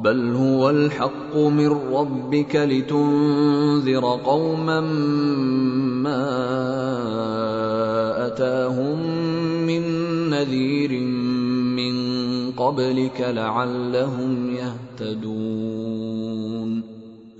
بل هو الحق من ربك لتنذر قوما ما اتاهم من نذير من قبلك لعلهم يهتدون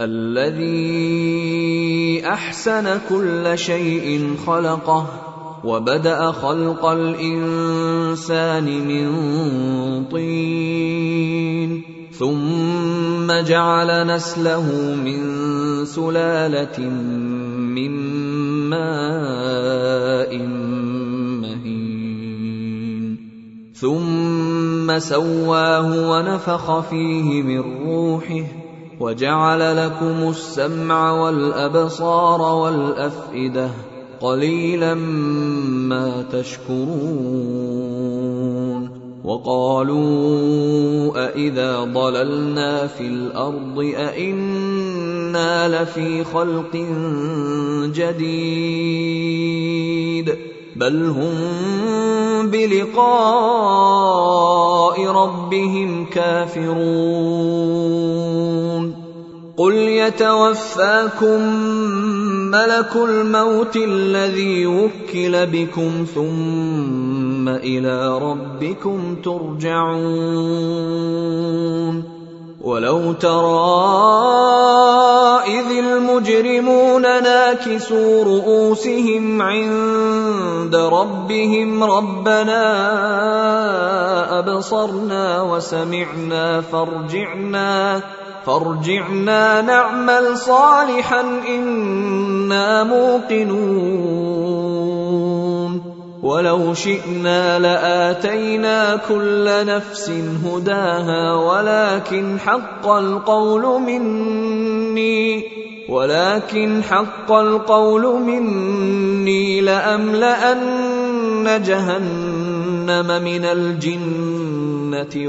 الذي أحسن كل شيء خلقه وبدأ خلق الإنسان من طين ثم جعل نسله من سلالة من ماء مهين ثم سواه ونفخ فيه من روحه وجعل لكم السمع والأبصار والأفئدة قليلا ما تشكرون وقالوا أإذا ضللنا في الأرض أإنا لفي خلق جديد بل هم بلقاء ربهم كافرون قل يتوفاكم ملك الموت الذي وكل بكم ثم إلى ربكم ترجعون ولو ترى اذ المجرمون ناكسوا رؤوسهم عند ربهم ربنا ابصرنا وسمعنا فارجعنا فارجعنا نعمل صالحا إنا موقنون. ولو شئنا لآتينا كل نفس هداها ولكن حق القول مني ولكن حق القول مني لأملأن جهنم من الجنة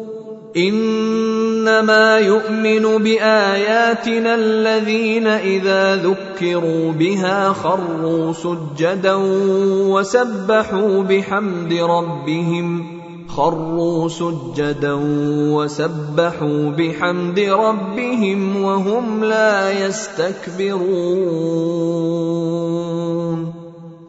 إنما يؤمن بآياتنا الذين إذا ذكروا بها خروا سجدا وسبحوا بحمد ربهم خروا سجدا وسبحوا بحمد ربهم وهم لا يستكبرون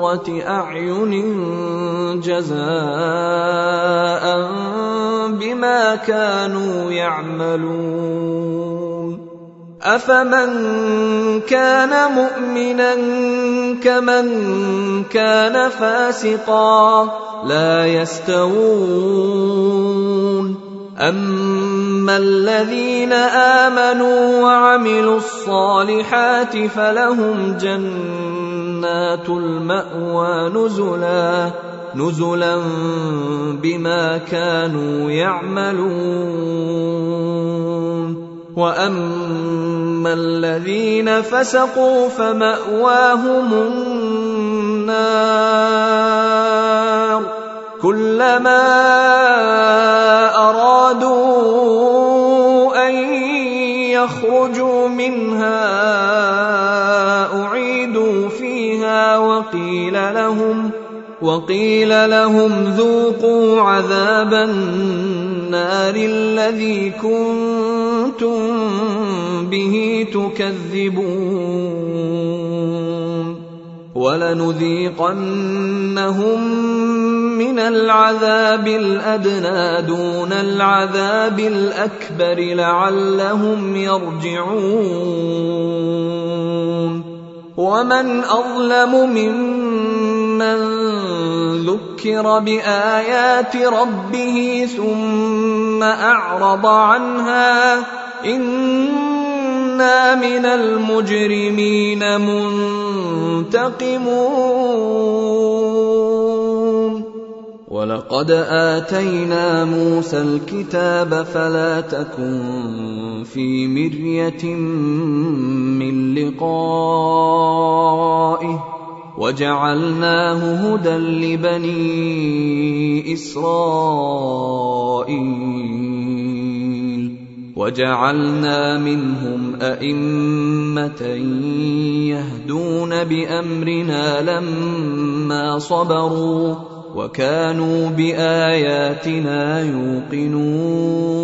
قره أعين جزاء بما كانوا يعملون. أفمن كان مؤمنا كمن كان فاسقا لا يستوون. أما الذين آمنوا وعملوا الصالحات فلهم جنات المأوى نزلا نزلا بما كانوا يعملون. وأما الذين فسقوا فمأواهم النار. كلما أرادوا أن يخرجوا منها اعيدوا وقيل لهم وقيل لهم ذوقوا عذاب النار الذي كنتم به تكذبون ولنذيقنهم من العذاب الأدنى دون العذاب الأكبر لعلهم يرجعون ومن اظلم ممن ذكر بايات ربه ثم اعرض عنها أنا من المجرمين منتقمون ولقد آتينا موسى الكتاب فلا تكن في مرية من لقائه وجعلناه هدى لبني إسرائيل وجعلنا منهم أئمة يهدون بأمرنا لما صبروا وكانوا بآياتنا يوقنون.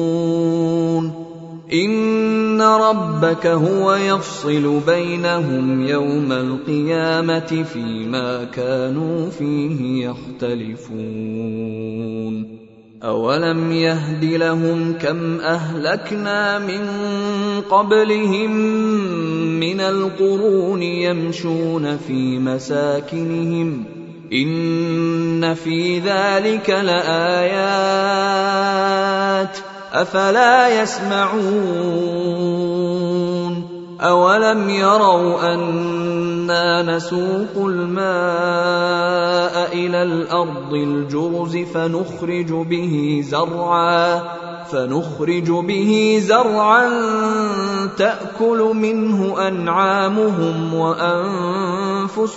إن ربك هو يفصل بينهم يوم القيامة فيما كانوا فيه يختلفون. أولم يهد لهم كم أهلكنا من قبلهم من القرون يمشون في مساكنهم ان في ذلك لايات افلا يسمعون اولم يروا أنا نسوق الماء إلى الأرض الجرز فنخرج به زرعا فنخرج به زرعا تاكل منه انعامهم وانفسهم